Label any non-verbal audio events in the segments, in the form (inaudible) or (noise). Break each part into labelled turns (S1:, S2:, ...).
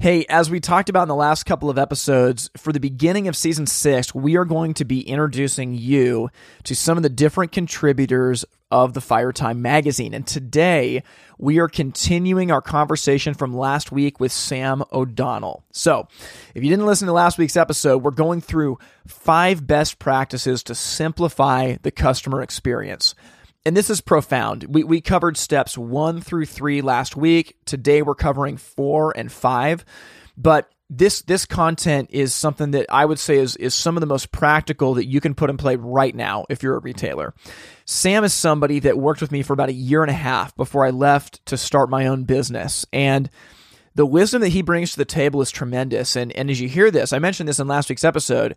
S1: Hey, as we talked about in the last couple of episodes, for the beginning of season six, we are going to be introducing you to some of the different contributors of the Firetime magazine. And today, we are continuing our conversation from last week with Sam O'Donnell. So, if you didn't listen to last week's episode, we're going through five best practices to simplify the customer experience and this is profound. We, we covered steps one through three last week. Today we're covering four and five. But this this content is something that I would say is is some of the most practical that you can put in play right now if you're a retailer. Sam is somebody that worked with me for about a year and a half before I left to start my own business. And the wisdom that he brings to the table is tremendous. And and as you hear this, I mentioned this in last week's episode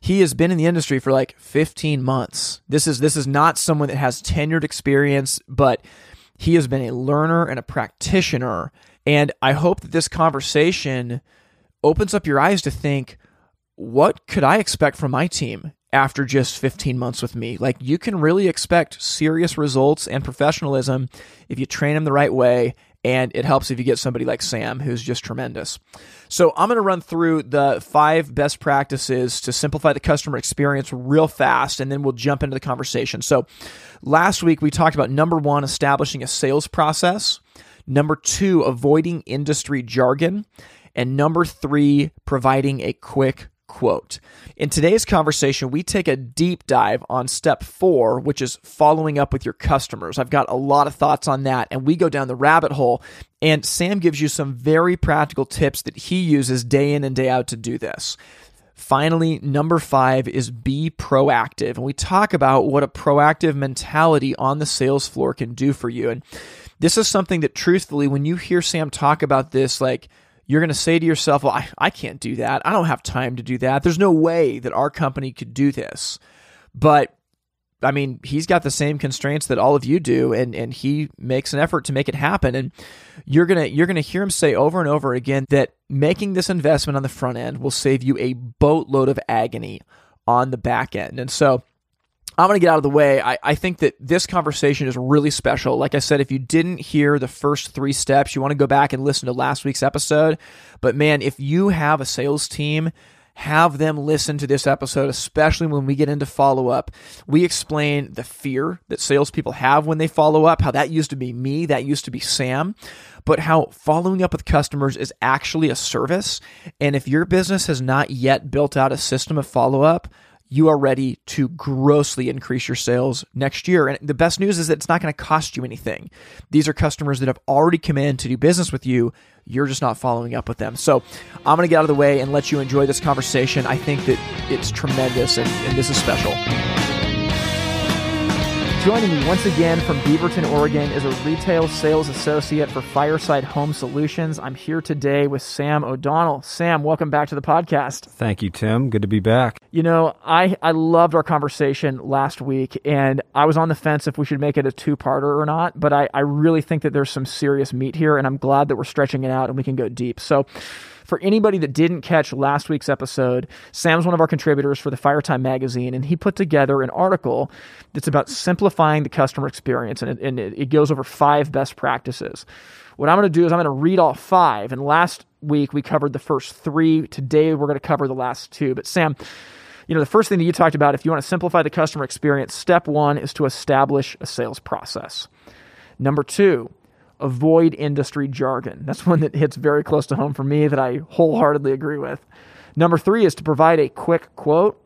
S1: he has been in the industry for like 15 months. This is this is not someone that has tenured experience, but he has been a learner and a practitioner. And I hope that this conversation opens up your eyes to think, what could I expect from my team after just 15 months with me? Like you can really expect serious results and professionalism if you train them the right way and it helps if you get somebody like Sam, who's just tremendous. So, I'm going to run through the five best practices to simplify the customer experience real fast, and then we'll jump into the conversation. So, last week we talked about number one, establishing a sales process, number two, avoiding industry jargon, and number three, providing a quick quote. In today's conversation, we take a deep dive on step four, which is following up with your customers. I've got a lot of thoughts on that, and we go down the rabbit hole. And Sam gives you some very practical tips that he uses day in and day out to do this. Finally, number five is be proactive. And we talk about what a proactive mentality on the sales floor can do for you. And this is something that, truthfully, when you hear Sam talk about this, like, you're going to say to yourself, well, I, I can't do that. I don't have time to do that. There's no way that our company could do this. But I mean, he's got the same constraints that all of you do, and, and he makes an effort to make it happen. And you're gonna you're gonna hear him say over and over again that making this investment on the front end will save you a boatload of agony on the back end. And so I'm going to get out of the way. I, I think that this conversation is really special. Like I said, if you didn't hear the first three steps, you want to go back and listen to last week's episode. But man, if you have a sales team, have them listen to this episode, especially when we get into follow up. We explain the fear that salespeople have when they follow up, how that used to be me, that used to be Sam, but how following up with customers is actually a service. And if your business has not yet built out a system of follow up, you are ready to grossly increase your sales next year. And the best news is that it's not going to cost you anything. These are customers that have already come in to do business with you. You're just not following up with them. So I'm going to get out of the way and let you enjoy this conversation. I think that it's tremendous and, and this is special. Joining me once again from Beaverton, Oregon is a retail sales associate for Fireside Home Solutions. I'm here today with Sam O'Donnell. Sam, welcome back to the podcast.
S2: Thank you, Tim. Good to be back.
S1: You know, I, I loved our conversation last week, and I was on the fence if we should make it a two parter or not, but I, I really think that there's some serious meat here, and I'm glad that we're stretching it out and we can go deep. So, for anybody that didn't catch last week's episode, Sam's one of our contributors for the Firetime magazine, and he put together an article that's about simplifying the customer experience, and it, and it, goes over five best practices. What I'm going to do is I'm going to read all five, and last week we covered the first three. Today we're going to cover the last two. But Sam, you know, the first thing that you talked about, if you want to simplify the customer experience, step one is to establish a sales process. Number two, avoid industry jargon. That's one that hits very close to home for me that I wholeheartedly agree with. Number three is to provide a quick quote.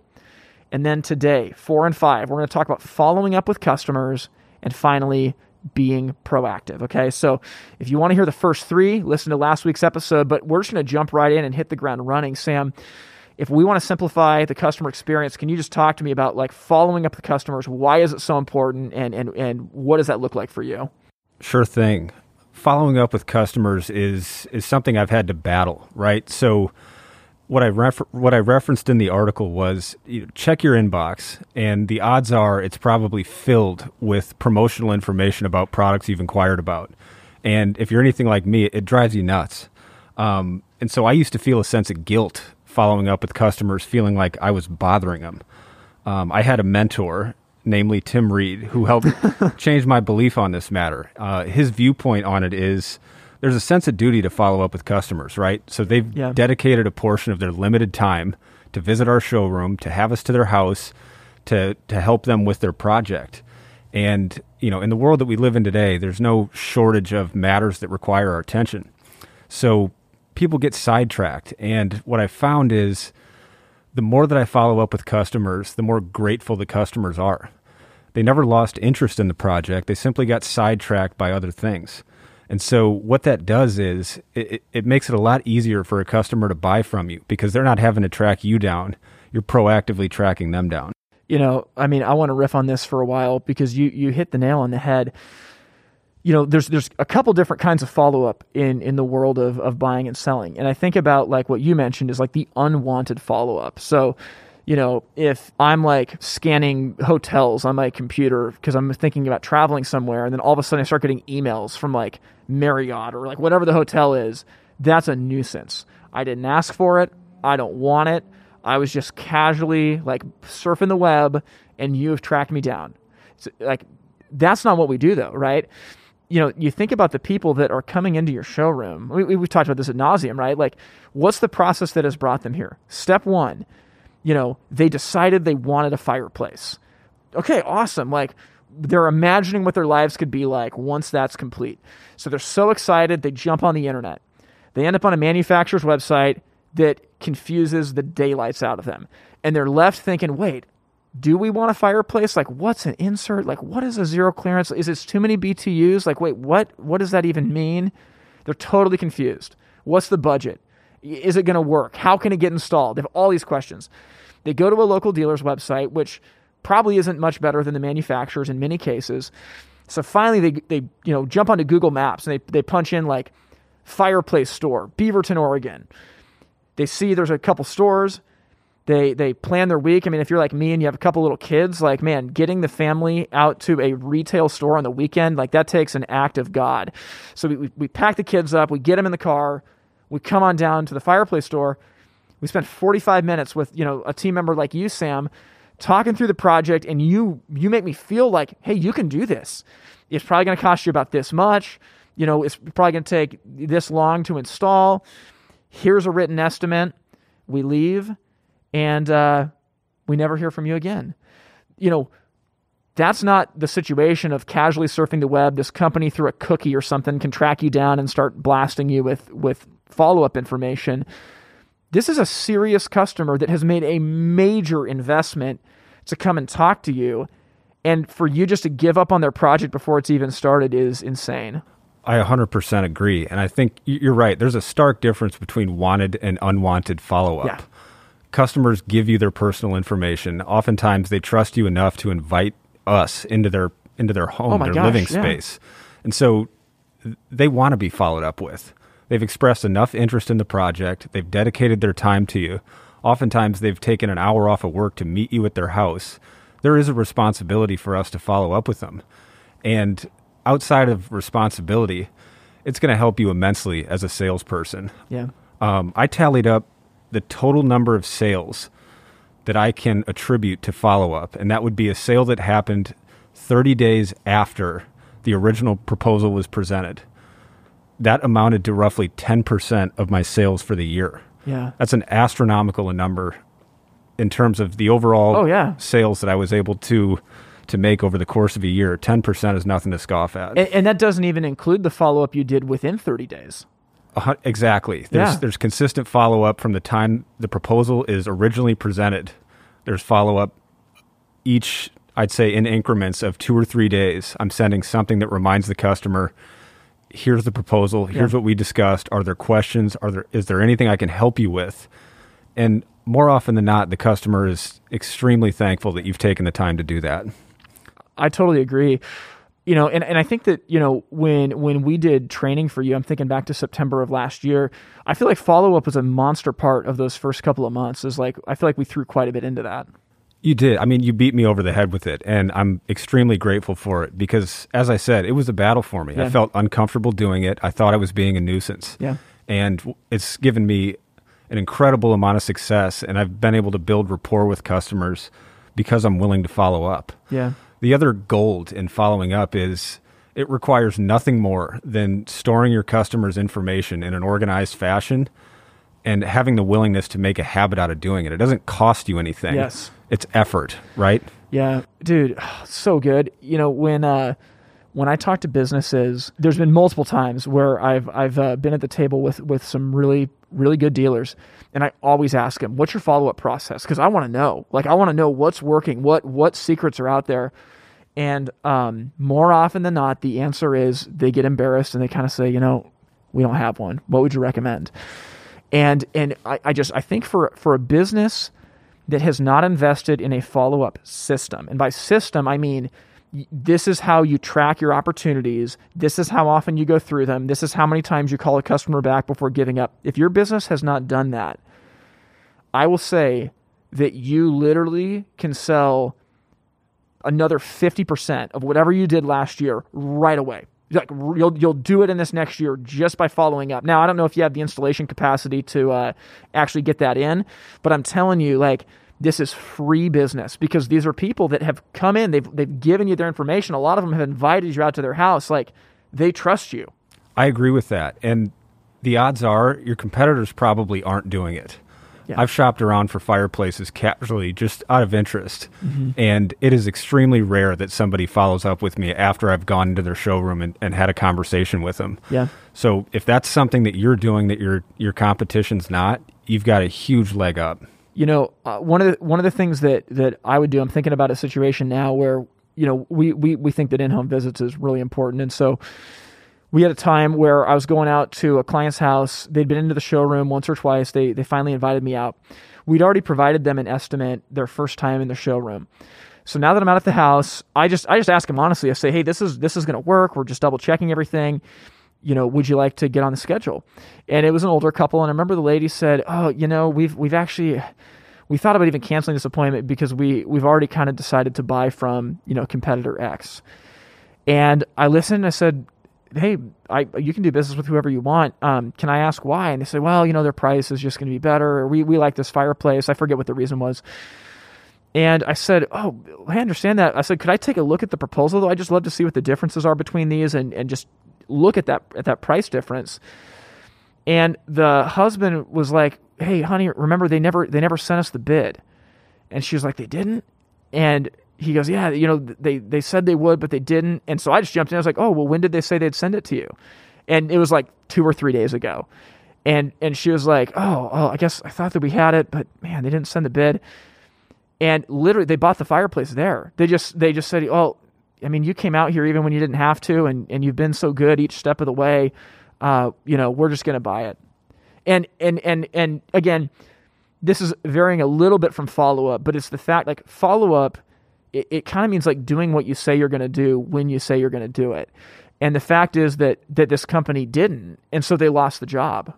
S1: And then today, four and five, we're going to talk about following up with customers and finally being proactive. Okay. So if you want to hear the first three, listen to last week's episode, but we're just going to jump right in and hit the ground running. Sam, if we want to simplify the customer experience, can you just talk to me about like following up with customers? Why is it so important and, and, and what does that look like for you?
S2: Sure thing following up with customers is is something I've had to battle, right? So what I refer- what I referenced in the article was you know, check your inbox, and the odds are it's probably filled with promotional information about products you've inquired about. And if you're anything like me, it drives you nuts. Um, and so I used to feel a sense of guilt following up with customers, feeling like I was bothering them. Um, I had a mentor, namely Tim Reed, who helped (laughs) change my belief on this matter. Uh, his viewpoint on it is there's a sense of duty to follow up with customers, right? So they've yeah. dedicated a portion of their limited time to visit our showroom, to have us to their house, to to help them with their project. And you know, in the world that we live in today, there's no shortage of matters that require our attention. So people get sidetracked, and what I found is the more that I follow up with customers, the more grateful the customers are. They never lost interest in the project. They simply got sidetracked by other things. And so what that does is it, it makes it a lot easier for a customer to buy from you because they're not having to track you down. You're proactively tracking them down.
S1: You know, I mean, I want to riff on this for a while because you you hit the nail on the head. You know, there's there's a couple different kinds of follow up in in the world of of buying and selling, and I think about like what you mentioned is like the unwanted follow up. So you know, if I'm like scanning hotels on my computer because I'm thinking about traveling somewhere, and then all of a sudden I start getting emails from like Marriott or like whatever the hotel is, that's a nuisance. I didn't ask for it. I don't want it. I was just casually like surfing the web, and you have tracked me down. Like, that's not what we do though, right? You know, you think about the people that are coming into your showroom. We, have talked about this at nauseum, right? Like, what's the process that has brought them here? Step one, you know, they decided they wanted a fireplace. Okay, awesome. Like they're imagining what their lives could be like once that's complete. So they're so excited, they jump on the internet. They end up on a manufacturer's website that confuses the daylights out of them. And they're left thinking, wait, do we want a fireplace? Like, what's an insert? Like, what is a zero clearance? Is this too many BTUs? Like, wait, what? What does that even mean? They're totally confused. What's the budget? Is it going to work? How can it get installed? They have all these questions. They go to a local dealer's website, which probably isn't much better than the manufacturers in many cases. So finally, they, they you know jump onto Google Maps and they, they punch in like fireplace store, Beaverton, Oregon. They see there's a couple stores. They they plan their week. I mean, if you're like me and you have a couple little kids, like man, getting the family out to a retail store on the weekend, like that takes an act of God. So we, we, we pack the kids up, we get them in the car, we come on down to the fireplace store we spent 45 minutes with, you know, a team member like you, Sam, talking through the project and you you make me feel like, hey, you can do this. It's probably going to cost you about this much. You know, it's probably going to take this long to install. Here's a written estimate. We leave and uh, we never hear from you again. You know, that's not the situation of casually surfing the web. This company through a cookie or something can track you down and start blasting you with with follow up information. This is a serious customer that has made a major investment to come and talk to you. And for you just to give up on their project before it's even started is insane.
S2: I 100% agree. And I think you're right. There's a stark difference between wanted and unwanted follow up. Yeah. Customers give you their personal information. Oftentimes, they trust you enough to invite us into their into their home, oh their gosh, living space. Yeah. And so they want to be followed up with. They've expressed enough interest in the project. They've dedicated their time to you. Oftentimes, they've taken an hour off of work to meet you at their house. There is a responsibility for us to follow up with them. And outside of responsibility, it's going to help you immensely as a salesperson.
S1: Yeah.
S2: Um, I tallied up the total number of sales that I can attribute to follow up, and that would be a sale that happened 30 days after the original proposal was presented that amounted to roughly 10% of my sales for the year.
S1: Yeah.
S2: That's an astronomical number in terms of the overall
S1: oh, yeah.
S2: sales that I was able to to make over the course of a year. 10% is nothing to scoff at.
S1: And, and that doesn't even include the follow-up you did within 30 days.
S2: Uh, exactly. There's yeah. there's consistent follow-up from the time the proposal is originally presented. There's follow-up each I'd say in increments of 2 or 3 days. I'm sending something that reminds the customer here's the proposal. Here's yeah. what we discussed. Are there questions? Are there is there anything I can help you with? And more often than not, the customer is extremely thankful that you've taken the time to do that.
S1: I totally agree. You know, and, and I think that, you know, when when we did training for you, I'm thinking back to September of last year, I feel like follow up was a monster part of those first couple of months. Is like I feel like we threw quite a bit into that.
S2: You did. I mean, you beat me over the head with it, and I'm extremely grateful for it because, as I said, it was a battle for me.
S1: Yeah.
S2: I felt uncomfortable doing it. I thought I was being a nuisance.
S1: Yeah.
S2: And it's given me an incredible amount of success, and I've been able to build rapport with customers because I'm willing to follow up.
S1: Yeah.
S2: The other gold in following up is it requires nothing more than storing your customers' information in an organized fashion and having the willingness to make a habit out of doing it. It doesn't cost you anything.
S1: Yes.
S2: It's effort, right?
S1: Yeah, dude, (sighs) so good. You know, when uh when I talk to businesses, there's been multiple times where I've I've uh, been at the table with with some really really good dealers, and I always ask them, "What's your follow up process?" Because I want to know. Like, I want to know what's working, what what secrets are out there. And um, more often than not, the answer is they get embarrassed and they kind of say, "You know, we don't have one. What would you recommend?" And and I, I just I think for for a business that has not invested in a follow up system, and by system I mean this is how you track your opportunities. This is how often you go through them. This is how many times you call a customer back before giving up. If your business has not done that, I will say that you literally can sell another 50% of whatever you did last year right away. Like you'll you'll do it in this next year just by following up. Now I don't know if you have the installation capacity to uh, actually get that in, but I'm telling you, like this is free business because these are people that have come in. They've they've given you their information. A lot of them have invited you out to their house. Like they trust you.
S2: I agree with that. And the odds are your competitors probably aren't doing it.
S1: Yeah.
S2: I've shopped around for fireplaces casually just out of interest.
S1: Mm-hmm.
S2: And it is extremely rare that somebody follows up with me after I've gone into their showroom and, and had a conversation with them.
S1: Yeah.
S2: So if that's something that you're doing that your your competition's not, you've got a huge leg up.
S1: you know, uh, one of the one of the things that that I would do, I'm thinking about a situation now where you know we we we think that in-home visits is really important, and so we had a time where I was going out to a client's house. They'd been into the showroom once or twice. They they finally invited me out. We'd already provided them an estimate their first time in the showroom. So now that I'm out at the house, I just I just ask them honestly. I say, hey, this is this is going to work. We're just double checking everything you know, would you like to get on the schedule? And it was an older couple, and I remember the lady said, "Oh, you know, we've we've actually we thought about even canceling this appointment because we we've already kind of decided to buy from you know competitor X." And I listened. and I said, "Hey, I you can do business with whoever you want. Um, can I ask why?" And they say, "Well, you know, their price is just going to be better. We we like this fireplace. I forget what the reason was." And I said, "Oh, I understand that." I said, "Could I take a look at the proposal though? I just love to see what the differences are between these and and just look at that at that price difference." And the husband was like, "Hey, honey, remember they never they never sent us the bid." And she was like, "They didn't?" And he goes, "Yeah, you know, they they said they would, but they didn't." And so I just jumped in. I was like, "Oh, well, when did they say they'd send it to you?" And it was like 2 or 3 days ago. And and she was like, "Oh, oh, I guess I thought that we had it, but man, they didn't send the bid." And literally they bought the fireplace there. They just they just said, "Oh, I mean, you came out here even when you didn't have to and and you've been so good each step of the way. Uh, you know, we're just to buy it." And and and and again, this is varying a little bit from follow up, but it's the fact like follow up, it, it kind of means like doing what you say you're going to do when you say you're going to do it. And the fact is that that this company didn't, and so they lost the job.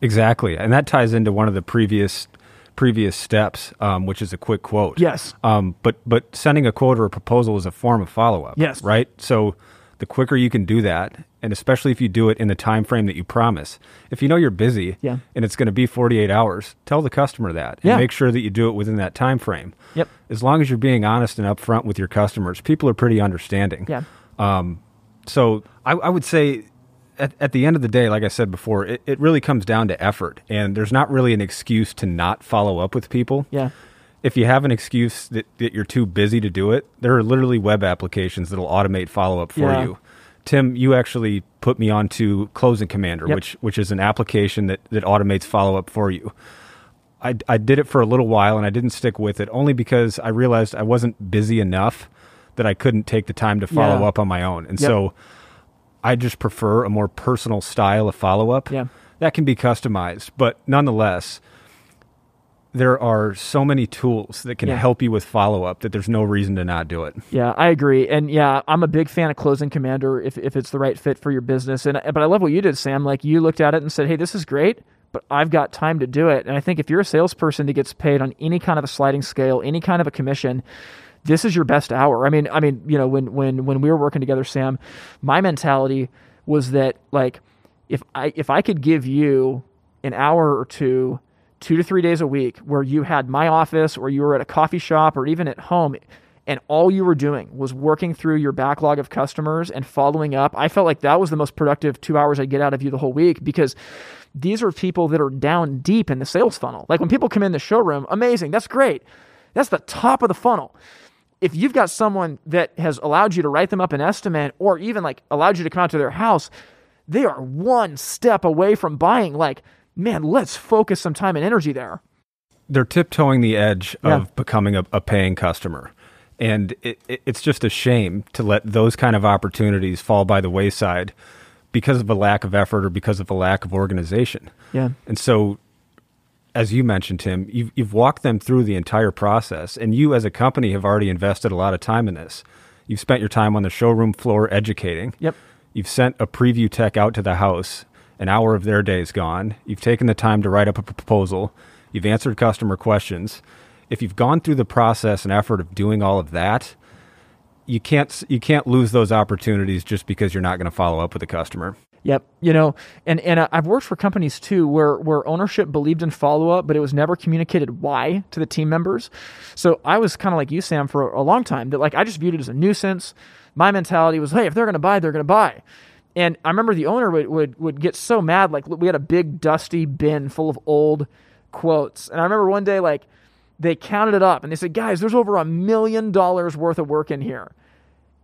S2: Exactly, and that ties into one of the previous previous steps, um, which is a quick quote.
S1: Yes.
S2: Um, but but sending a quote or a proposal is a form of follow up.
S1: Yes.
S2: Right. So the quicker you can do that, and especially if you do it in the time frame that you promise. If you know you're busy
S1: Yeah.
S2: and it's going to be 48 hours, tell the customer that and
S1: Yeah.
S2: make sure that you do it within that time frame.
S1: Yep.
S2: As long as you're being honest and upfront with your customers, people are pretty understanding.
S1: Yeah.
S2: Um, So I, I would say at, at the end of the day, like I said before, it, it really comes down to effort. And there's not really an excuse to not follow up with people.
S1: Yeah.
S2: If you have an excuse that, that you're too busy to do it, there are literally web applications that'll automate follow up for
S1: Yeah.
S2: you. Tim, you actually put me onto Closing Commander,
S1: Yep.
S2: which which is an application that, that automates follow up for you. I, I did it for a little while and I didn't stick with it only because I realized I wasn't busy enough that I couldn't take the time to follow
S1: Yeah.
S2: up on my own. And
S1: Yep.
S2: so I just prefer a more personal style of follow up.
S1: Yeah.
S2: That can be customized, but nonetheless, there are so many tools that can
S1: Yeah.
S2: help you with follow up that there's no reason to not do it.
S1: Yeah, I agree. And yeah, I'm a big fan of closing commander if, if it's the right fit for your business. And but I love what you did, Sam. Like you looked at it and said, "Hey, this is great, but I've got time to do it." And I think if you're a salesperson that gets paid on any kind of a sliding scale, any kind of a commission, this is your best hour. I mean, I mean, you know, when when when we were working together, Sam, my mentality was that like if I if I could give you an hour or two, two to three days a week, where you had my office or you were at a coffee shop or even at home, and all you were doing was working through your backlog of customers and following up, I felt like that was the most productive two hours I'd get out of you the whole week because these are people that are down deep in the sales funnel. Like when people come in the showroom, amazing, that's great. That's the top of the funnel if you've got someone that has allowed you to write them up an estimate or even like allowed you to come out to their house, they are one step away from buying. Like, man, let's focus some time and energy there.
S2: They're tiptoeing the edge
S1: Yeah.
S2: of becoming a, a paying customer. And it, it, it's just a shame to let those kind of opportunities fall by the wayside because of a lack of effort or because of a lack of organization.
S1: Yeah.
S2: And so, as you mentioned, Tim, you've, you've walked them through the entire process, and you as a company have already invested a lot of time in this. You've spent your time on the showroom floor educating.
S1: Yep.
S2: You've sent a preview tech out to the house. An hour of their day is gone. You've taken the time to write up a proposal. You've answered customer questions. If you've gone through the process and effort of doing all of that, you can't you can't lose those opportunities just because you're not going to follow up with the customer.
S1: Yep. You know, and and uh, I've worked for companies too where where ownership believed in follow up, but it was never communicated why to the team members. So I was kind of like you, Sam, for a long time. That like I just viewed it as a nuisance. My mentality was, hey, if they're going to buy, they're going to buy. And I remember the owner would, would would get so mad. Like we had a big dusty bin full of old quotes, and I remember one day like they counted it up and they said, guys, there's over a million dollars worth of work in here.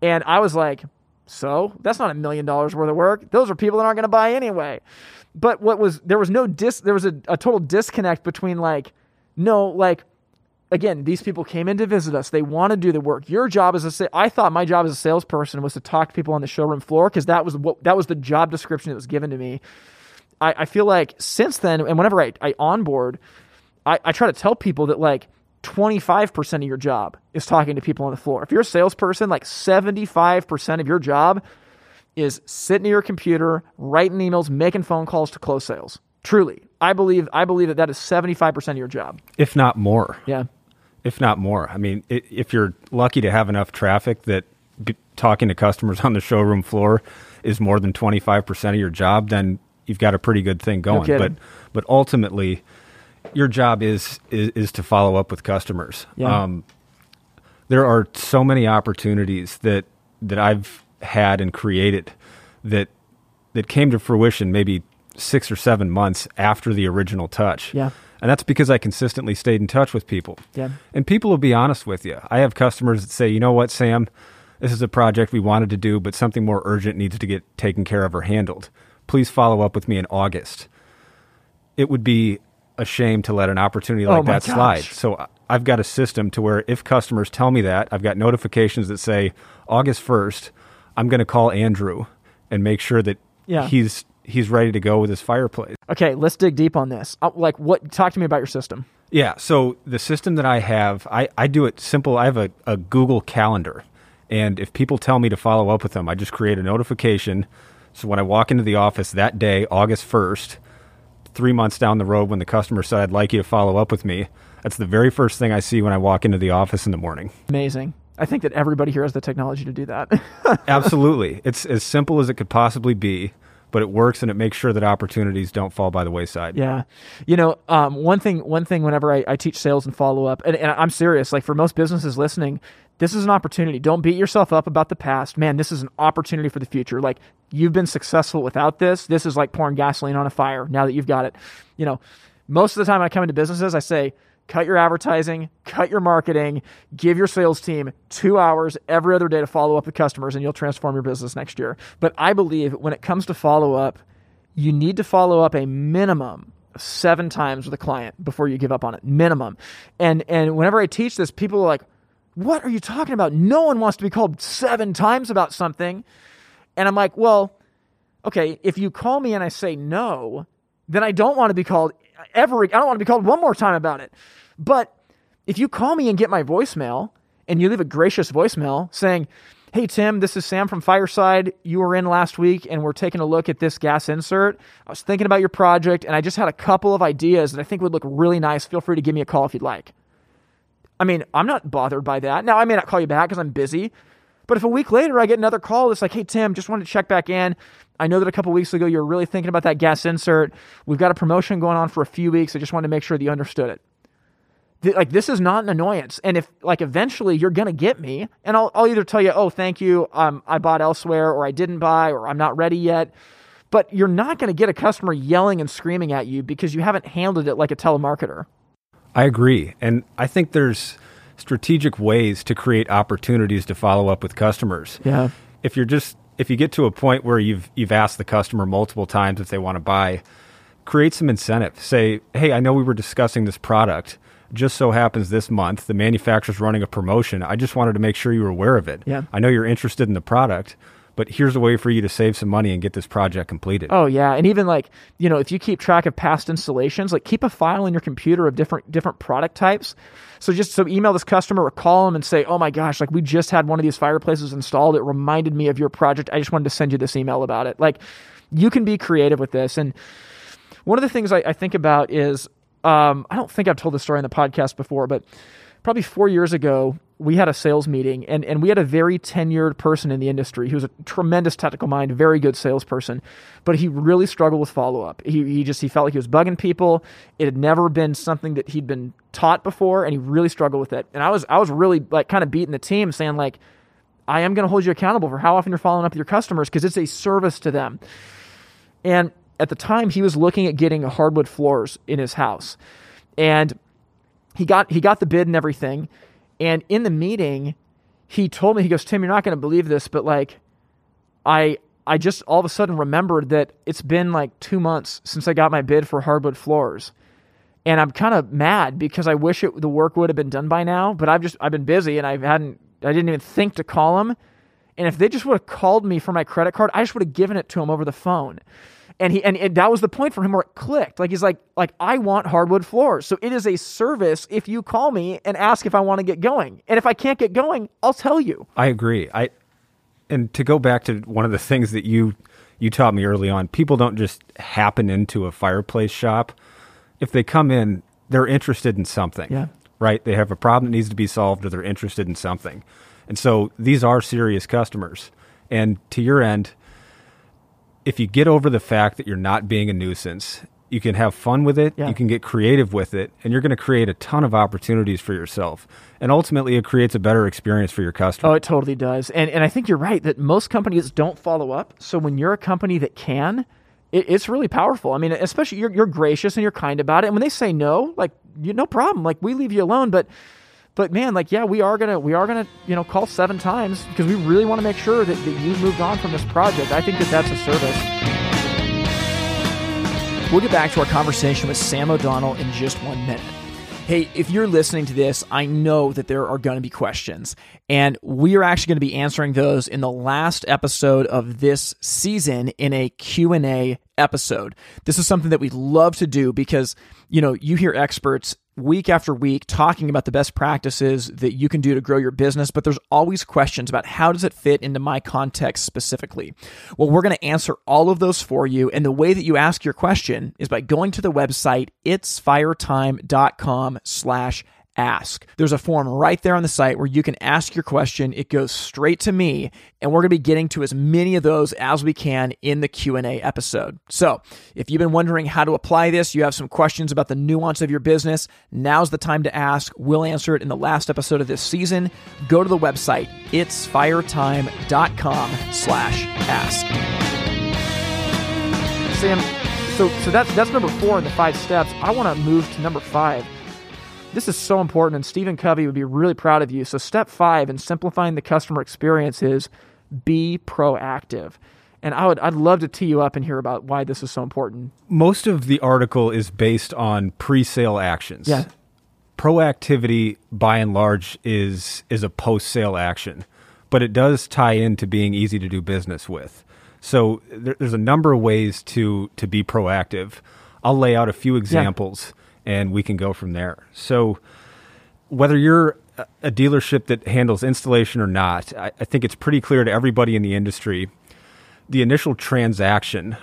S1: And I was like, so that's not a million dollars worth of work. Those are people that aren't going to buy anyway. But what was there was no dis there was a, a total disconnect between like no like again these people came in to visit us they want to do the work your job as a sa- I thought my job as a salesperson was to talk to people on the showroom floor because that was what that was the job description that was given to me I, I feel like since then and whenever I, I onboard I, I try to tell people that like 25% of your job is talking to people on the floor. If you're a salesperson, like 75% of your job is sitting at your computer, writing emails, making phone calls to close sales. Truly. I believe I believe that that is 75% of your job.
S2: If not more.
S1: Yeah.
S2: If not more. I mean, if you're lucky to have enough traffic that talking to customers (laughs) on the showroom floor is more than 25% of your job, then you've got a pretty good thing going.
S1: kidding.
S2: but but ultimately, your job is, is is to follow up with customers.
S1: Yeah.
S2: Um, there are so many opportunities that that I've had and created that that came to fruition maybe six or seven months after the original touch.
S1: Yeah.
S2: And that's because I consistently stayed in touch with people.
S1: Yeah.
S2: And people will be honest with you. I have customers that say, you know what, Sam, this is a project we wanted to do, but something more urgent needs to get taken care of or handled. Please follow up with me in August. It would be a shame to let an opportunity like
S1: Oh
S2: that slide. So I've got a system to where if customers tell me that, I've got notifications that say August 1st, I'm going to call Andrew and make sure that
S1: Yeah.
S2: he's he's ready to go with his fireplace.
S1: Okay, let's dig deep on this. Uh, like what talk to me about your system.
S2: Yeah. So the system that I have, I, I do it simple. I have a, a Google Calendar. And if people tell me to follow up with them, I just create a notification. So when I walk into the office that day, August 1st, three months down the road, when the customer said, I'd like you to follow up with me, that's the very first thing I see when I walk into the office in the morning.
S1: Amazing. I think that everybody here has the technology to do that. (laughs)
S2: Absolutely. It's as simple as it could possibly be, but it works and it makes sure that opportunities don't fall by the wayside.
S1: Yeah, you know, um, one thing, one thing. Whenever I, I teach sales and follow up, and, and I'm serious. Like for most businesses listening, this is an opportunity. Don't beat yourself up about the past, man. This is an opportunity for the future. Like you've been successful without this. This is like pouring gasoline on a fire. Now that you've got it, you know, most of the time I come into businesses, I say, cut your advertising, cut your marketing, give your sales team two hours every other day to follow up with customers, and you'll transform your business next year. But I believe when it comes to follow up, you need to follow up a minimum seven times with a client before you give up on it. Minimum. And and whenever i teach this people are like what are you talking about? No one wants to be called seven times about something. And i'm like well okay if you call me and i say no then i don't want to be called ever i don't want to be called one more time about it But if you call me and get my voicemail and you leave a gracious voicemail saying, Hey, Tim, this is Sam from Fireside. You were in last week and we're taking a look at this gas insert. I was thinking about your project and I just had a couple of ideas that I think would look really nice. Feel free to give me a call if you'd like. I mean, I'm not bothered by that. Now, I may not call you back because I'm busy, but if a week later I get another call that's like, hey, Tim, just wanted to check back in. I know that a couple weeks ago you were really thinking about that gas insert. We've got a promotion going on for a few weeks. I just wanted to make sure that you understood it like this is not an annoyance. And if like eventually you're gonna get me and i'll, I'll either tell you oh thank you um, i bought elsewhere or i didn't buy or i'm not ready yet. But you're not gonna get a customer yelling and screaming at you because you haven't handled it like a telemarketer.
S2: I agree. And i think there's strategic ways to create opportunities to follow up with customers.
S1: Yeah.
S2: If you're just if you get to a point where you've you've asked the customer multiple times if they want to buy create some incentive. Say hey i know we were discussing this product just so happens this month the manufacturer's running a promotion. I just wanted to make sure you were aware of it.
S1: Yeah.
S2: I know you're interested in the product, but here's a way for you to save some money and get this project completed.
S1: Oh yeah, and even like, you know, if you keep track of past installations, like keep a file in your computer of different different product types. So just so email this customer or call them and say, "Oh my gosh, like we just had one of these fireplaces installed. It reminded me of your project. I just wanted to send you this email about it." Like you can be creative with this and one of the things I, I think about is um, I don't think I've told this story in the podcast before, but probably four years ago, we had a sales meeting and, and we had a very tenured person in the industry. He was a tremendous technical mind, very good salesperson, but he really struggled with follow up. He, he just, he felt like he was bugging people. It had never been something that he'd been taught before and he really struggled with it. And I was, I was really like kind of beating the team saying like, I am going to hold you accountable for how often you're following up with your customers because it's a service to them. And at the time he was looking at getting hardwood floors in his house. And he got he got the bid and everything. And in the meeting, he told me he goes, "Tim, you're not going to believe this, but like I I just all of a sudden remembered that it's been like 2 months since I got my bid for hardwood floors." And I'm kind of mad because I wish it, the work would have been done by now, but I've just I've been busy and I hadn't I didn't even think to call him. And if they just would have called me for my credit card, I just would have given it to him over the phone and he and, and that was the point for him where it clicked. Like he's like like I want hardwood floors. So it is a service if you call me and ask if I want to get going. And if I can't get going, I'll tell you.
S2: I agree. I and to go back to one of the things that you you taught me early on, people don't just happen into a fireplace shop. If they come in, they're interested in something.
S1: Yeah.
S2: Right? They have a problem that needs to be solved or they're interested in something. And so these are serious customers. And to your end, if you get over the fact that you're not being a nuisance, you can have fun with it,
S1: yeah.
S2: you can get creative with it, and you're going to create a ton of opportunities for yourself. And ultimately, it creates a better experience for your customer.
S1: Oh, it totally does. And, and I think you're right that most companies don't follow up. So when you're a company that can, it, it's really powerful. I mean, especially you're, you're gracious and you're kind about it. And when they say no, like, you, no problem. Like, we leave you alone. But but man, like yeah, we are gonna we are gonna you know call seven times because we really want to make sure that, that you moved on from this project. I think that that's a service. We'll get back to our conversation with Sam O'Donnell in just one minute. Hey, if you're listening to this, I know that there are going to be questions, and we are actually going to be answering those in the last episode of this season in a Q&A episode. This is something that we love to do because, you know, you hear experts week after week talking about the best practices that you can do to grow your business, but there's always questions about how does it fit into my context specifically. Well, we're going to answer all of those for you, and the way that you ask your question is by going to the website itsfiretime.com slash ask. There's a form right there on the site where you can ask your question. It goes straight to me, and we're going to be getting to as many of those as we can in the Q&A episode. So, if you've been wondering how to apply this, you have some questions about the nuance of your business, now's the time to ask. We'll answer it in the last episode of this season. Go to the website itsfiretime.com slash ask. Sam, so so that's that's number 4 in the 5 steps. I want to move to number 5 this is so important, and Stephen Covey would be really proud of you. So, step five in simplifying the customer experience is be proactive. And I would, I'd love to tee you up and hear about why this is so important.
S2: Most of the article is based on pre-sale actions.
S1: Yeah.
S2: Proactivity, by and large, is is a post-sale action, but it does tie into being easy to do business with. So there, there's a number of ways to to be proactive. I'll lay out a few examples. Yeah and we can go from there. So, whether you're a dealership that handles installation or not, I, I think it's pretty clear to everybody in the industry the initial transaction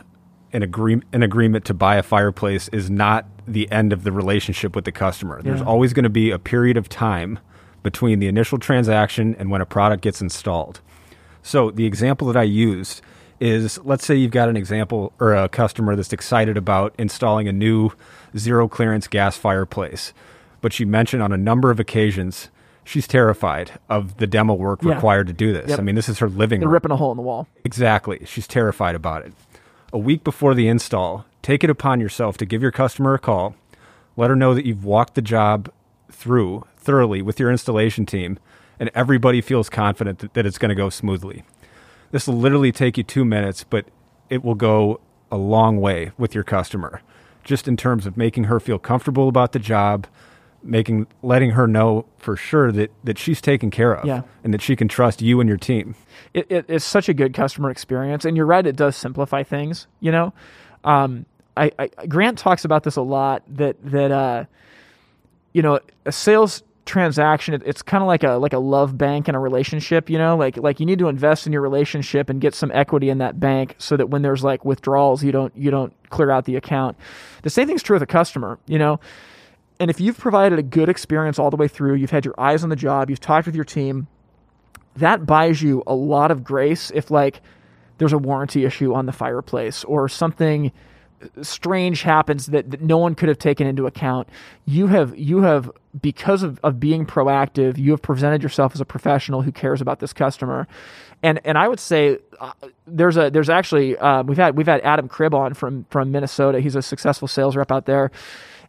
S2: an, agree- an agreement to buy a fireplace is not the end of the relationship with the customer. There's always going to be a period of time between the initial transaction and when a product gets installed. So the example that I used is let's say you've got an example or a customer that's excited about installing a new zero clearance gas fireplace, but she mentioned on a number of occasions she's terrified of the demo work
S1: Yeah.
S2: required to do this.
S1: Yep.
S2: I mean, this is her living
S1: They're
S2: room.
S1: ripping a hole in the wall.
S2: Exactly. She's terrified about it. A week before the install, take it upon yourself to give your customer a call, let her know that you've walked the job through thoroughly with your installation team, and everybody feels confident that, that it's going to go smoothly. This will literally take you two minutes, but it will go a long way with your customer, just in terms of making her feel comfortable about the job, making letting her know for sure that, that she's taken care of
S1: Yeah.
S2: and that she can trust you and your team.
S1: it, it, it's such a good customer experience and you're right it does simplify things you know um, I, I grant talks about this a lot that that uh, you know a sales transaction it, it's kind of like a like a love bank in a relationship you know? Like like you need to invest in your relationship and get some equity in that bank so that when there's like withdrawals you don't you don't clear out the account. The same thing's true with a customer you know? And if you've provided a good experience all the way through you've had your eyes on the job you've talked with your team that buys you a lot of grace if like there's a warranty issue on the fireplace or something strange happens that, that no one could have taken into account you have you have because of, of being proactive you have presented yourself as a professional who cares about this customer and and i would say uh, there's a there's actually uh, we've had we've had adam cribb on from from minnesota he's a successful sales rep out there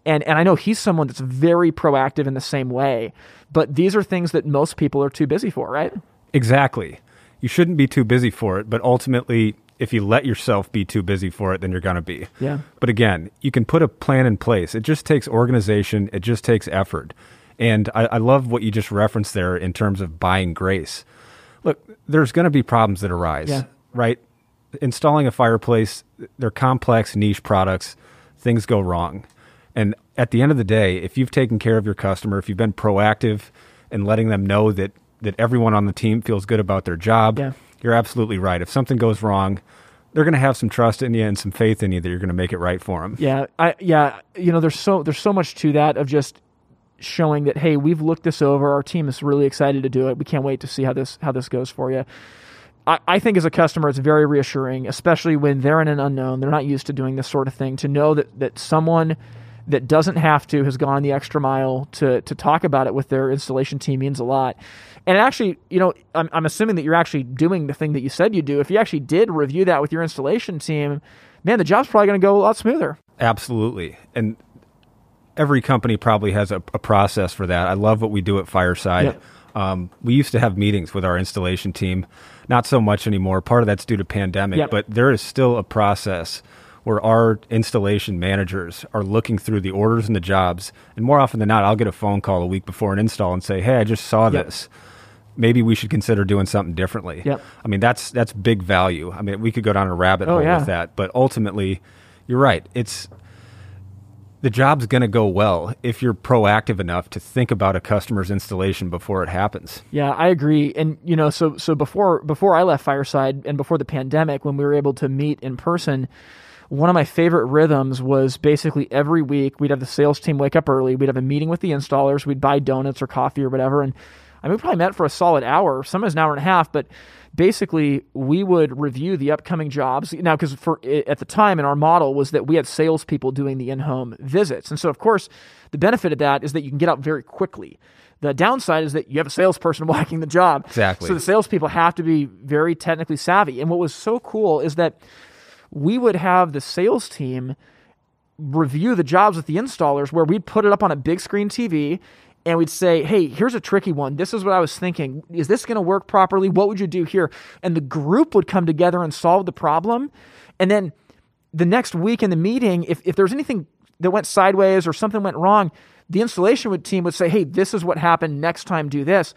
S1: and and I know he's someone that's very proactive in the same way. But these are things that most people are too busy for, right?
S2: Exactly. You shouldn't be too busy for it, but ultimately, if you let yourself be too busy for it, then you're going to be.
S1: Yeah.
S2: But again, you can put a plan in place. It just takes organization, it just takes effort. And I, I love what you just referenced there in terms of buying grace. Look, there's going to be problems that arise,
S1: Yeah.
S2: right? Installing a fireplace, they're complex, niche products, things go wrong. And at the end of the day, if you've taken care of your customer, if you've been proactive and letting them know that, that everyone on the team feels good about their job,
S1: Yeah.
S2: You're absolutely right. If something goes wrong, they're going to have some trust in you and some faith in you that you're going to make it right for them.
S1: Yeah, I yeah, you know, there's so there's so much to that of just showing that hey, we've looked this over. Our team is really excited to do it. We can't wait to see how this how this goes for you. I, think as a customer, it's very reassuring, especially when they're in an unknown. They're not used to doing this sort of thing. To know that that someone that doesn't have to has gone the extra mile to to talk about it with their installation team means a lot. And actually, you know, I'm, I'm assuming that you're actually doing the thing that you said you do. If you actually did review that with your installation team, man, the job's probably going to go a lot smoother.
S2: Absolutely. And every company probably has a, a process for that. I love what we do at Fireside.
S1: Yep.
S2: Um, we used to have meetings with our installation team, not so much anymore. Part of that's due to pandemic,
S1: Yep.
S2: but there is still a process where our installation managers are looking through the orders and the jobs. And more often than not, I'll get a phone call a week before an install and say, "Hey, I just saw
S1: Yep.
S2: this. Maybe we should consider doing something differently."
S1: Yep.
S2: I mean, that's that's big value. I mean, we could go down a rabbit
S1: Oh,
S2: hole
S1: yeah.
S2: with that, but ultimately, you're right. It's the job's going to go well if you're proactive enough to think about a customer's installation before it happens.
S1: Yeah, I agree. And you know, so so before before I left Fireside and before the pandemic, when we were able to meet in person, one of my favorite rhythms was basically every week we'd have the sales team wake up early, we'd have a meeting with the installers, we'd buy donuts or coffee or whatever, and I mean, we probably met for a solid hour, sometimes an hour and a half, but basically we would review the upcoming jobs now because for at the time in our model was that we had salespeople doing the in-home visits, and so of course the benefit of that is that you can get out very quickly. The downside is that you have a salesperson (laughs) walking the job.
S2: Exactly.
S1: So the salespeople have to be very technically savvy. And what was so cool is that we would have the sales team review the jobs with the installers where we'd put it up on a big screen TV and we'd say, hey, here's a tricky one. This is what I was thinking. Is this going to work properly? What would you do here? And the group would come together and solve the problem. And then the next week in the meeting, if, if there's anything that went sideways or something went wrong, the installation team would say, hey, this is what happened. Next time, do this.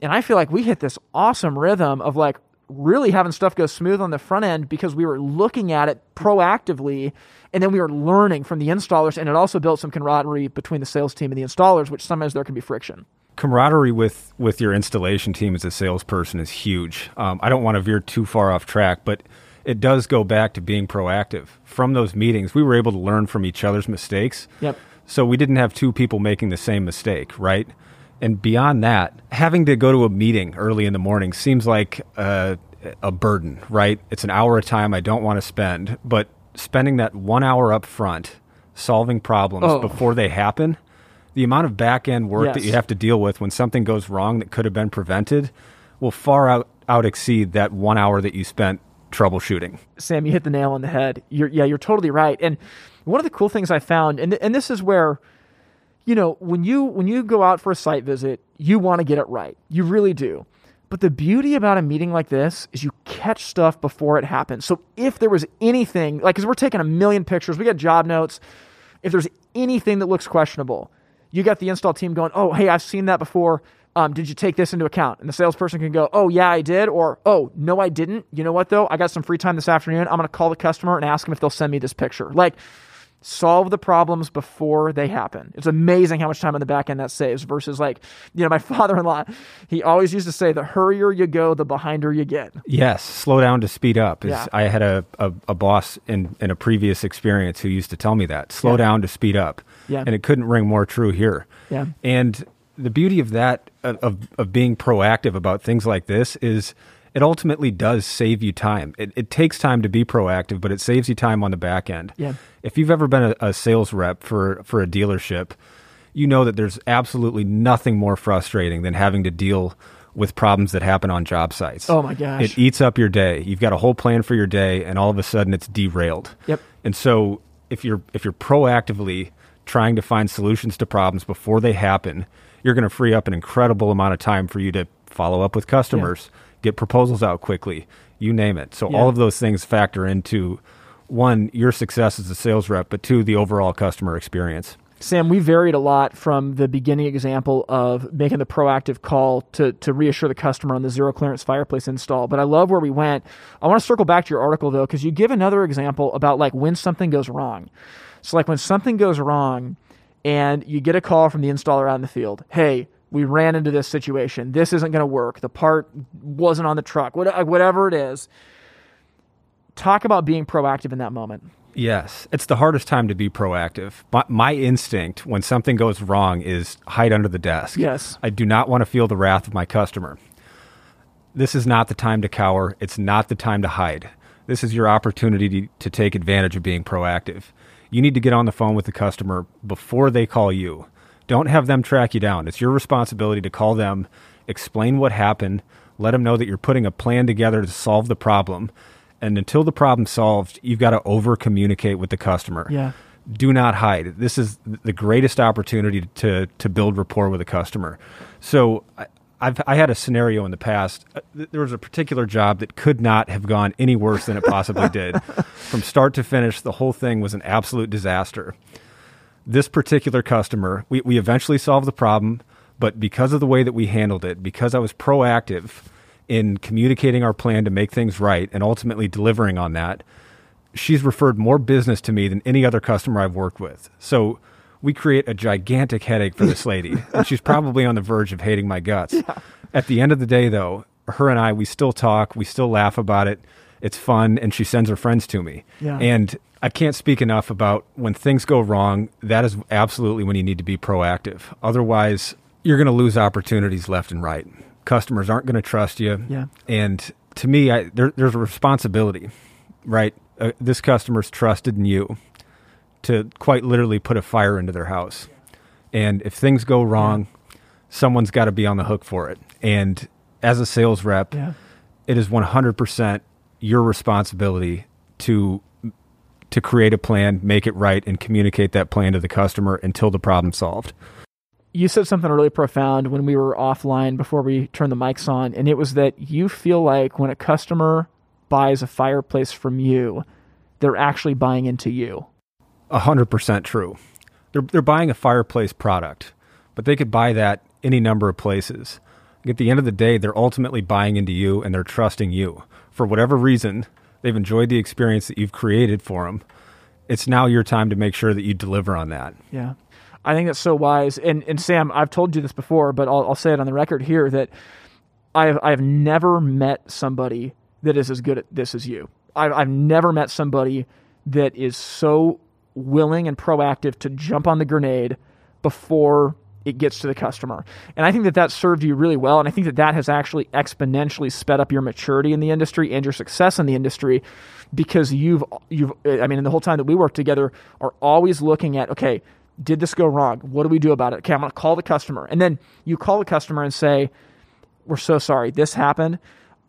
S1: And I feel like we hit this awesome rhythm of like, really having stuff go smooth on the front end because we were looking at it proactively and then we were learning from the installers and it also built some camaraderie between the sales team and the installers which sometimes there can be friction.
S2: Camaraderie with with your installation team as a salesperson is huge. Um, i don't want to veer too far off track but it does go back to being proactive. From those meetings we were able to learn from each other's mistakes.
S1: Yep.
S2: So we didn't have two people making the same mistake right and beyond that, having to go to a meeting early in the morning seems like a, a burden, right? It's an hour of time I don't want to spend, but spending that one hour up front solving problems oh. before they happen, the amount of back end work yes. that you have to deal with when something goes wrong that could have been prevented will far out, out exceed that one hour that you spent troubleshooting.
S1: Sam, you hit the nail on the head. You're, yeah, you're totally right. And one of the cool things I found, and, and this is where you know, when you when you go out for a site visit, you want to get it right. You really do. But the beauty about a meeting like this is you catch stuff before it happens. So if there was anything, like, because we're taking a million pictures, we got job notes. If there's anything that looks questionable, you got the install team going, oh, hey, I've seen that before. Um, did you take this into account? And the salesperson can go, oh, yeah, I did. Or, oh, no, I didn't. You know what, though? I got some free time this afternoon. I'm going to call the customer and ask them if they'll send me this picture. Like, solve the problems before they happen. It's amazing how much time on the back end that saves versus like, you know, my (laughs) father-in-law, he always used to say the hurrier you go, the behinder you get.
S2: Yes, slow down to speed up. Yeah. I had a, a, a, boss in, in a previous experience who used to tell me that, slow yeah. down to speed up.
S1: Yeah.
S2: And it couldn't ring more true here.
S1: Yeah.
S2: And the beauty of that, of, of being proactive about things like this is – it ultimately does save you time. It, it, takes time to be proactive, but it saves you time on the back end.
S1: Yeah.
S2: If you've ever been a, a sales rep for for a dealership, you know that there's absolutely nothing more frustrating than having to deal with problems that happen on job sites.
S1: Oh my gosh.
S2: It eats up your day. You've got a whole plan for your day and all of a sudden it's derailed.
S1: Yep.
S2: And so if you're if you're proactively trying to find solutions to problems before they happen, you're going to free up an incredible amount of time for you to follow up with customers. Yeah get proposals out quickly, you name it. So yeah. all of those things factor into one, your success as a sales rep, but two, the overall customer experience.
S1: Sam, we varied a lot from the beginning example of making the proactive call to, to reassure the customer on the zero clearance fireplace install. But I love where we went. I want to circle back to your article though, because you give another example about like when something goes wrong. So like when something goes wrong and you get a call from the installer out in the field, hey, we ran into this situation. This isn't going to work. The part wasn't on the truck. Uh, whatever it is, talk about being proactive in that moment.
S2: Yes, it's the hardest time to be proactive. My, my, instinct when something goes wrong is hide under the desk.
S1: Yes.
S2: I do not want to feel the wrath of my customer. This is not the time to cower. It's not the time to hide. This is your opportunity to, to take advantage of being proactive. You need to get on the phone with the customer before they call you don't have them track you down. It's your responsibility to call them, explain what happened, let them know that you're putting a plan together to solve the problem. And until the problem's solved, you've got to over communicate with the customer.
S1: Yeah.
S2: Do not hide. This is the greatest opportunity to to build rapport with a customer. So I've I had a scenario in the past. Uh, there was a particular job that could not have gone any worse than it possibly did. (laughs) From start to finish, the whole thing was an absolute disaster this particular customer, we, we eventually solved the problem, but because of the way that we handled it, because I was proactive in communicating our plan to make things right and ultimately delivering on that, she's referred more business to me than any other customer I've worked with. So we create a gigantic headache for this lady, (laughs) and she's probably on the verge of hating my guts. Yeah. At the end of the day, though, her and I, we still talk, we still laugh about it. It's fun, and she sends her friends to me.
S1: Yeah.
S2: And I can't speak enough about when things go wrong. That is absolutely when you need to be proactive. Otherwise, you're going to lose opportunities left and right. Customers aren't going to trust you.
S1: Yeah.
S2: And to me, I, there, there's a responsibility, right? Uh, this customer's trusted in you to quite literally put a fire into their house. And if things go wrong, yeah. someone's got to be on the hook for it. And as a sales rep,
S1: yeah.
S2: it is 100% your responsibility to to create a plan, make it right, and communicate that plan to the customer until the problem's solved.
S1: You said something really profound when we were offline before we turned the mics on, and it was that you feel like when a customer buys a fireplace from you, they're actually buying into you.
S2: A hundred percent true. They're they're buying a fireplace product, but they could buy that any number of places. At the end of the day, they're ultimately buying into you and they're trusting you. For whatever reason, they've enjoyed the experience that you've created for them. It's now your time to make sure that you deliver on that.
S1: Yeah. I think that's so wise. And, and Sam, I've told you this before, but I'll, I'll say it on the record here that I've, I've never met somebody that is as good at this as you. I've, I've never met somebody that is so willing and proactive to jump on the grenade before it gets to the customer. And I think that that served you really well. And I think that that has actually exponentially sped up your maturity in the industry and your success in the industry because you've, you've, I mean, in the whole time that we work together, are always looking at, okay, did this go wrong? What do we do about it? Okay, I'm going to call the customer. And then you call the customer and say, we're so sorry. This happened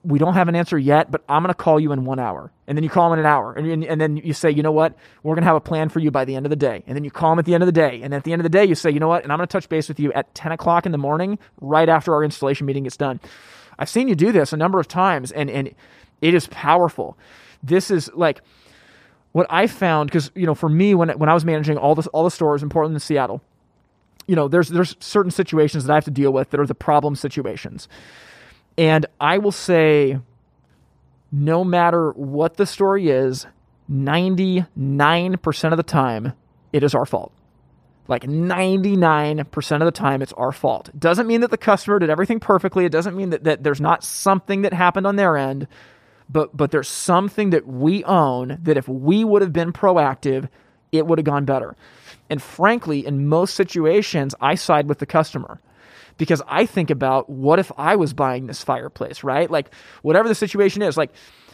S1: we don't have an answer yet, but I'm going to call you in one hour. And then you call them in an hour. And, and then you say, you know what? We're going to have a plan for you by the end of the day. And then you call them at the end of the day. And at the end of the day, you say, you know what? And I'm going to touch base with you at 10 o'clock in the morning, right after our installation meeting gets done. I've seen you do this a number of times, and, and it is powerful. This is like what I found, because, you know, for me, when, when I was managing all the, all the stores in Portland and Seattle, you know, there's, there's certain situations that I have to deal with that are the problem situations and I will say, no matter what the story is, 99% of the time, it is our fault. Like 99% of the time, it's our fault. Doesn't mean that the customer did everything perfectly. It doesn't mean that, that there's not something that happened on their end, but, but there's something that we own that if we would have been proactive, it would have gone better. And frankly, in most situations, I side with the customer because I think about what if I was buying this fireplace, right? Like, whatever the situation is, like,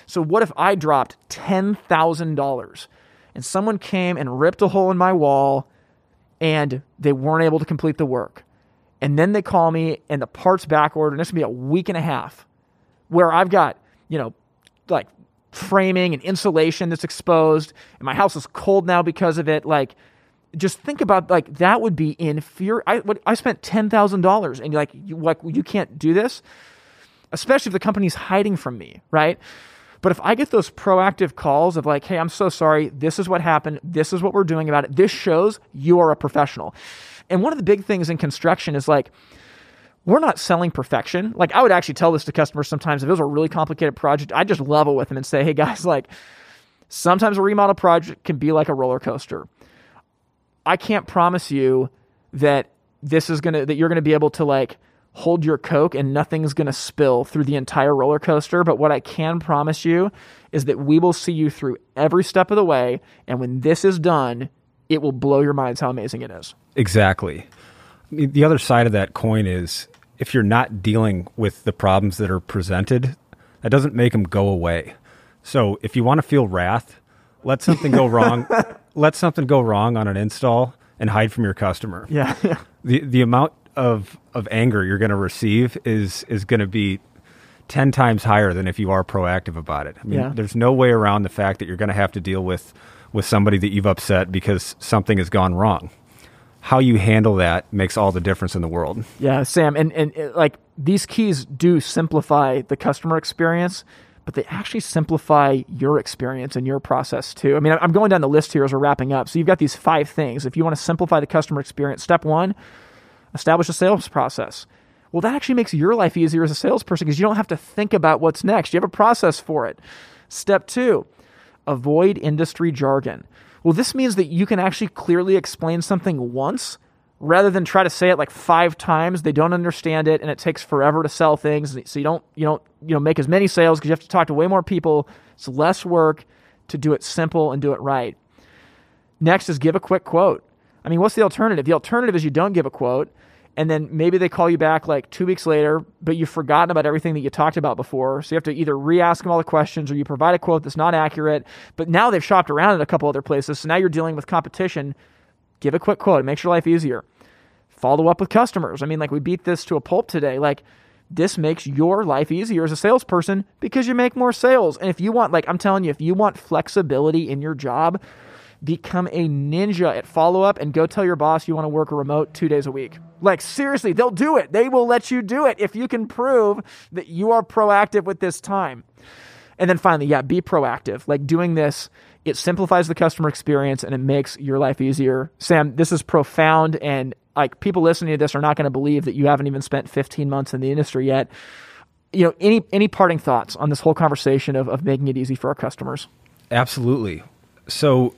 S1: so what if I dropped $10,000 and someone came and ripped a hole in my wall and they weren't able to complete the work? And then they call me and the part's back ordered, and it's gonna be a week and a half where I've got, you know, like framing and insulation that's exposed, and my house is cold now because of it. Like, just think about like that would be inferior. I I spent ten thousand dollars, and you're like you like you can't do this, especially if the company's hiding from me, right? But if I get those proactive calls of like, hey, I'm so sorry, this is what happened, this is what we're doing about it. This shows you are a professional. And one of the big things in construction is like we're not selling perfection. Like I would actually tell this to customers sometimes if it was a really complicated project, I just level with them and say, hey guys, like sometimes a remodel project can be like a roller coaster I can't promise you that this is gonna that you're gonna be able to like hold your coke and nothing's gonna spill through the entire roller coaster. But what I can promise you is that we will see you through every step of the way, and when this is done, it will blow your minds how amazing it is.
S2: Exactly. The other side of that coin is if you're not dealing with the problems that are presented, that doesn't make them go away. So if you want to feel wrath, let something go wrong. (laughs) let something go wrong on an install and hide from your customer.
S1: Yeah. (laughs)
S2: the the amount of of anger you're going to receive is is going to be 10 times higher than if you are proactive about it. I mean,
S1: yeah.
S2: there's no way around the fact that you're going to have to deal with with somebody that you've upset because something has gone wrong. How you handle that makes all the difference in the world.
S1: Yeah, Sam, and and like these keys do simplify the customer experience but they actually simplify your experience and your process too. I mean, I'm going down the list here as we're wrapping up. So you've got these five things. If you want to simplify the customer experience, step one, establish a sales process. Well, that actually makes your life easier as a salesperson because you don't have to think about what's next. You have a process for it. Step two, avoid industry jargon. Well, this means that you can actually clearly explain something once rather than try to say it like five times they don't understand it and it takes forever to sell things so you don't you don't you know make as many sales because you have to talk to way more people. It's less work to do it simple and do it right. Next is give a quick quote. I mean what's the alternative? The alternative is you don't give a quote and then maybe they call you back like two weeks later but you've forgotten about everything that you talked about before. So you have to either re-ask them all the questions or you provide a quote that's not accurate. But now they've shopped around at a couple other places so now you're dealing with competition give a quick quote. It makes your life easier. Follow up with customers. I mean, like we beat this to a pulp today. Like this makes your life easier as a salesperson because you make more sales. And if you want, like I'm telling you, if you want flexibility in your job, become a ninja at follow up and go tell your boss you want to work a remote two days a week. Like, seriously, they'll do it. They will let you do it if you can prove that you are proactive with this time. And then finally, yeah, be proactive. Like doing this it simplifies the customer experience and it makes your life easier. Sam, this is profound and like people listening to this are not going to believe that you haven't even spent 15 months in the industry yet. You know, any any parting thoughts on this whole conversation of, of making it easy for our customers?
S2: Absolutely. So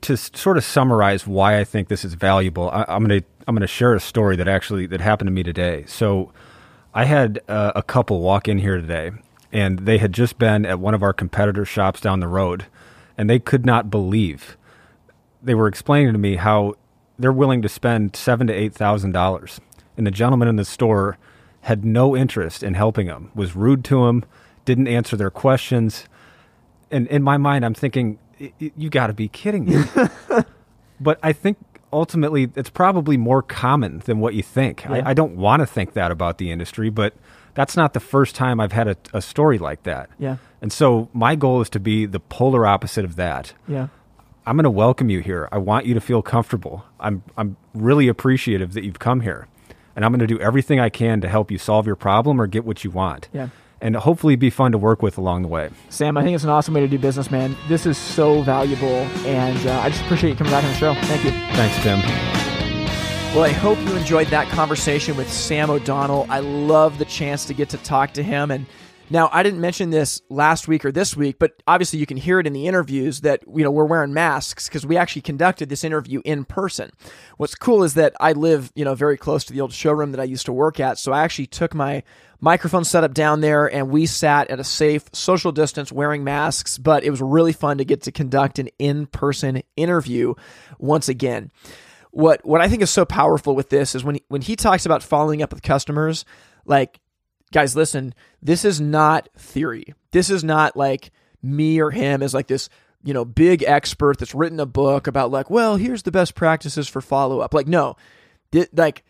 S2: to sort of summarize why I think this is valuable, I, am going to I'm going to share a story that actually that happened to me today. So I had uh, a couple walk in here today, and they had just been at one of our competitor shops down the road, and they could not believe they were explaining to me how they're willing to spend seven to eight thousand dollars, and the gentleman in the store had no interest in helping them, was rude to them, didn't answer their questions, and in my mind, I'm thinking, you got to be kidding me. (laughs) but I think ultimately it's probably more common than what you think. Yeah. I, I, don't want to think that about the industry, but that's not the first time I've had a, a story like that.
S1: Yeah.
S2: And so my goal is to be the polar opposite of that.
S1: Yeah.
S2: I'm going to welcome you here. I want you to feel comfortable. I'm I'm really appreciative that you've come here. And I'm going to do everything I can to help you solve your problem or get what you want.
S1: Yeah.
S2: And hopefully be fun to work with along the way.
S1: Sam, I think it's an awesome way to do business, man. This is so valuable. And uh, I just appreciate you coming back on the show. Thank you.
S2: Thanks, Tim.
S1: Well, I hope you enjoyed that conversation with Sam O'Donnell. I love the chance to get to talk to him. And now, I didn't mention this last week or this week, but obviously you can hear it in the interviews that you know we're wearing masks because we actually conducted this interview in person. What's cool is that I live you know very close to the old showroom that I used to work at, so I actually took my microphone setup down there and we sat at a safe social distance wearing masks, but it was really fun to get to conduct an in-person interview once again what what I think is so powerful with this is when he, when he talks about following up with customers, like guys, listen, this is not theory. This is not like me or him as like this you know big expert that's written a book about like well here's the best practices for follow up. Like no, th- like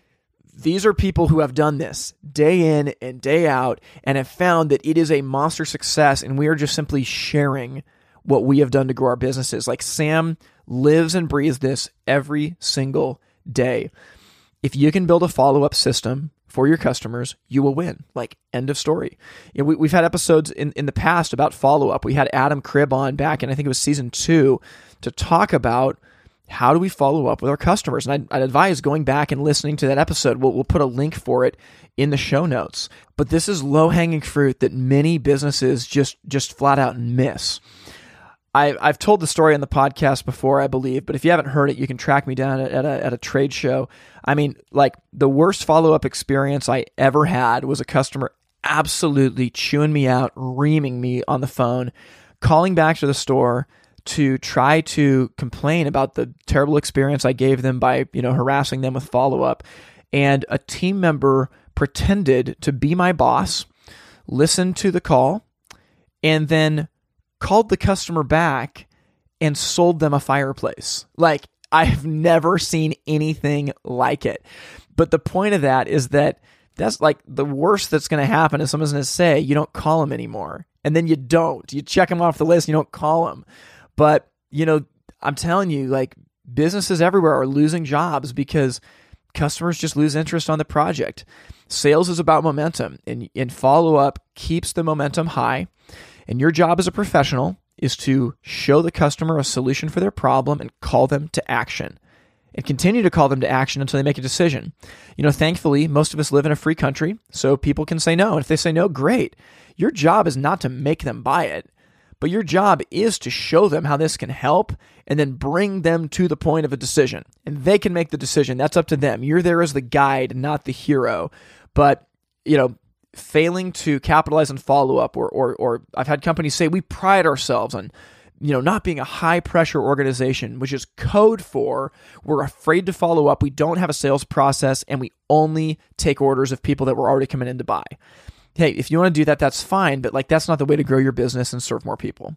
S1: these are people who have done this day in and day out and have found that it is a monster success and we are just simply sharing what we have done to grow our businesses. Like Sam lives and breathes this every single day. If you can build a follow up system for your customers, you will win. Like, end of story. You know, we, have had episodes in, in the past about follow up. We had Adam Cribb on back and I think it was season two, to talk about how do we follow up with our customers. And I'd, I'd advise going back and listening to that episode. We'll, we'll put a link for it in the show notes. But this is low hanging fruit that many businesses just, just flat out miss. I, I've told the story on the podcast before, I believe, but if you haven't heard it, you can track me down at, a, at a trade show. I mean, like the worst follow up experience I ever had was a customer absolutely chewing me out, reaming me on the phone, calling back to the store to try to complain about the terrible experience I gave them by, you know, harassing them with follow up. And a team member pretended to be my boss, listened to the call, and then called the customer back and sold them a fireplace. Like, I've never seen anything like it. But the point of that is that that's like the worst that's going to happen is someone's going to say, you don't call them anymore. And then you don't. You check them off the list, you don't call them. But, you know, I'm telling you, like, businesses everywhere are losing jobs because customers just lose interest on the project. Sales is about momentum, and, and follow up keeps the momentum high. And your job as a professional is to show the customer a solution for their problem and call them to action. And continue to call them to action until they make a decision. You know, thankfully, most of us live in a free country, so people can say no. And if they say no, great. Your job is not to make them buy it, but your job is to show them how this can help and then bring them to the point of a decision. And they can make the decision. That's up to them. You're there as the guide, not the hero. But, you know, failing to capitalize on follow up, or, or, or I've had companies say we pride ourselves on you know not being a high pressure organization which is code for we're afraid to follow up we don't have a sales process and we only take orders of people that were already coming in to buy. Hey if you want to do that that's fine but like that's not the way to grow your business and serve more people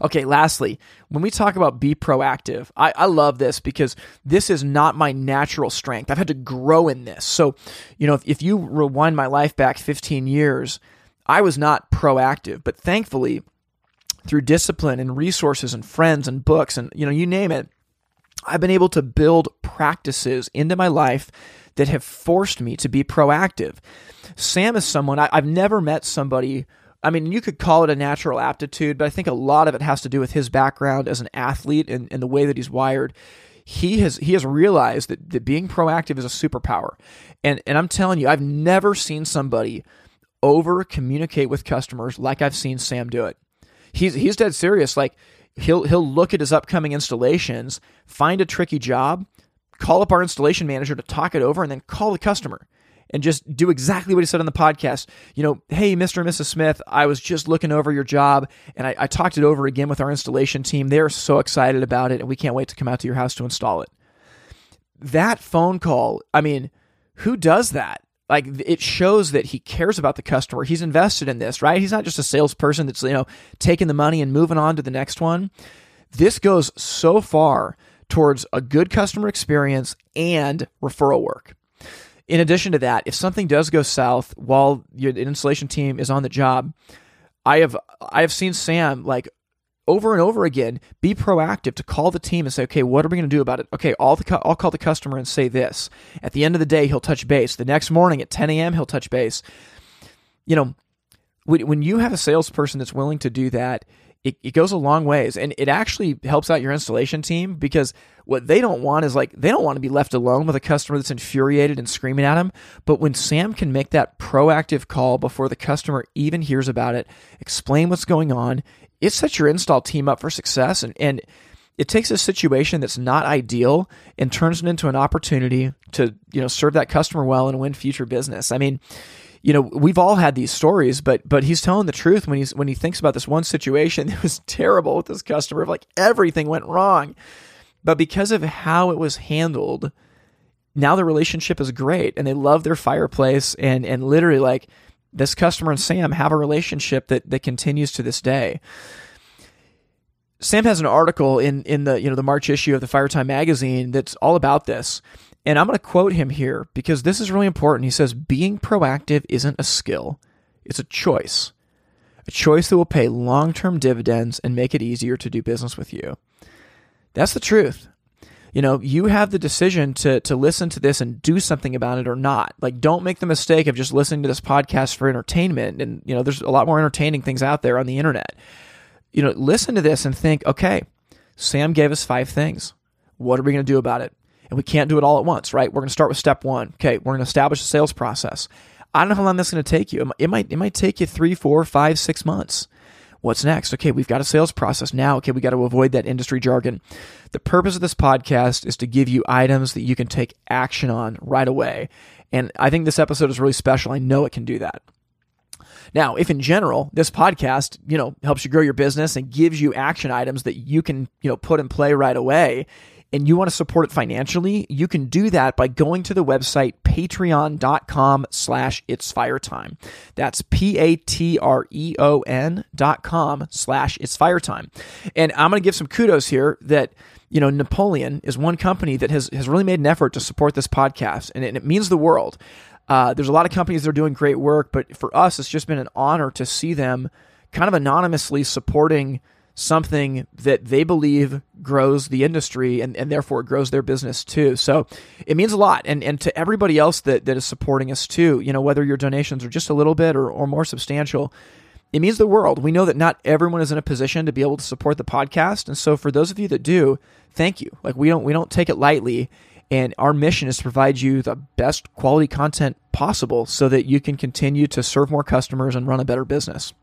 S1: Okay, lastly, when we talk about be proactive, I, I love this because this is not my natural strength. I've had to grow in this. So, you know, if, if you rewind my life back 15 years, I was not proactive, but thankfully, through discipline and resources and friends and books and you know you name it i've been able to build practices into my life that have forced me to be proactive sam is someone I, have never met somebody I mean, you could call it a natural aptitude, but I think a lot of it has to do with his background as an athlete and, and the way that he's wired. He has he has realized that, that being proactive is a superpower. And and I'm telling you, I've never seen somebody over communicate with customers like I've seen Sam do it. He's he's dead serious. Like he'll he'll look at his upcoming installations, find a tricky job, call up our installation manager to talk it over, and then call the customer and just do exactly what he said on the podcast. You know, hey, Mr. and Mrs. Smith, I was just looking over your job and I, I talked it over again with our installation team. They're so excited about it and we can't wait to come out to your house to install it. That phone call, I mean, who does that? like it shows that he cares about the customer. He's invested in this, right? He's not just a salesperson that's, you know, taking the money and moving on to the next one. This goes so far towards a good customer experience and referral work. In addition to that, if something does go south while your installation team is on the job, I have I have seen Sam like over and over again, be proactive to call the team and say, okay, what are we going to do about it? Okay, I'll, the, I'll call the customer and say this. At the end of the day, he'll touch base. The next morning at 10 a.m., he'll touch base. You know, when you have a salesperson that's willing to do that, it, it goes a long ways. And it actually helps out your installation team because what they don't want is like they don't want to be left alone with a customer that's infuriated and screaming at them. But when sam can make that proactive call before the customer even hears about it explain what's going on it sets your install team up for success. And, and it takes a situation that's not ideal and turns it into an opportunity to you know serve that customer well and win future business. I mean, you know, we've all had these stories, but but he's telling the truth when he's when he thinks about this one situation (laughs) that was terrible with this customer, like everything went wrong. But because of how it was handled, now the relationship is great and they love their fireplace and and literally like this customer and Sam have a relationship that that continues to this day. Sam has an article in in the you know the March issue of the Firetime magazine that's all about this. And I'm going to quote him here because this is really important. He says being proactive isn't a skill, it's a choice. A choice that will pay long-term dividends and make it easier to do business with you. That's the truth you know, you have the decision to to listen to this and do something about it or not. Like don't make the mistake of just listening to this podcast for entertainment and you know, there's a lot more entertaining things out there on the internet. You know, listen to this and think, okay, Sam gave us five things. What are we going to do about it? And we can't do it all at once, right? We're going to start with step 1. Okay, we're going to establish a sales process. I don't know how long that's going to take you. It might it might take you three, four, five, six months. What's next? Okay, we've got a sales process now. Okay, we got to avoid that industry jargon. The purpose of this podcast is to give you items that you can take action on right away. And I think this episode is really special. I know it can do that. Now, if in general this podcast, you know, helps you grow your business and gives you action items that you can, you know, put in play right away, and you want to support it financially, you can do that by going to the website patreon.com slash it's fire time. That's P-A-T-R-E-O-N dot com slash it's fire time. And I'm going to give some kudos here that you know, Napoleon is one company that has, has really made an effort to support this podcast, and it, and it means the world. Uh, there's a lot of companies that are doing great work, but for us, it's just been an honor to see them kind of anonymously supporting something that they believe grows the industry and, and therefore grows their business too. So it means a lot. And and to everybody else that, that is supporting us too, you know, whether your donations are just a little bit or, or more substantial, it means the world. We know that not everyone is in a position to be able to support the podcast. And so for those of you that do, thank you. Like we don't we don't take it lightly. And our mission is to provide you the best quality content possible so that you can continue to serve more customers and run a better business.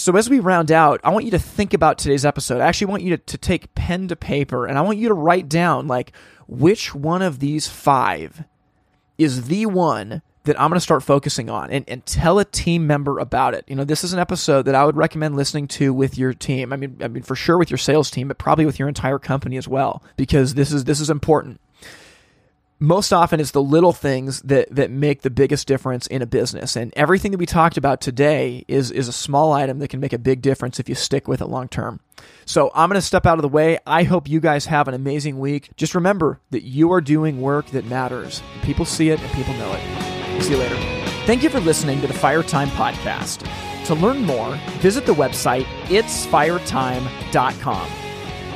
S1: So, as we round out, I want you to think about today's episode. I actually want you to, to take pen to paper and I want you to write down like which one of these five is the one that I'm going to start focusing on and, and tell a team member about it. You know, this is an episode that I would recommend listening to with your team. I mean, I mean, for sure with your sales team, but probably with your entire company as well, because this is, this is important most often it's the little things that that make the biggest difference in a business. And everything that we talked about today is is a small item that can make a big difference if you stick with it long term. So i'm going to step out of the way. I hope you guys have an amazing week. Just remember that you are doing work that matters. People see it and people know it. See you later. Thank you for listening to the fire time podcast. To learn more visit the website itsfiretime.com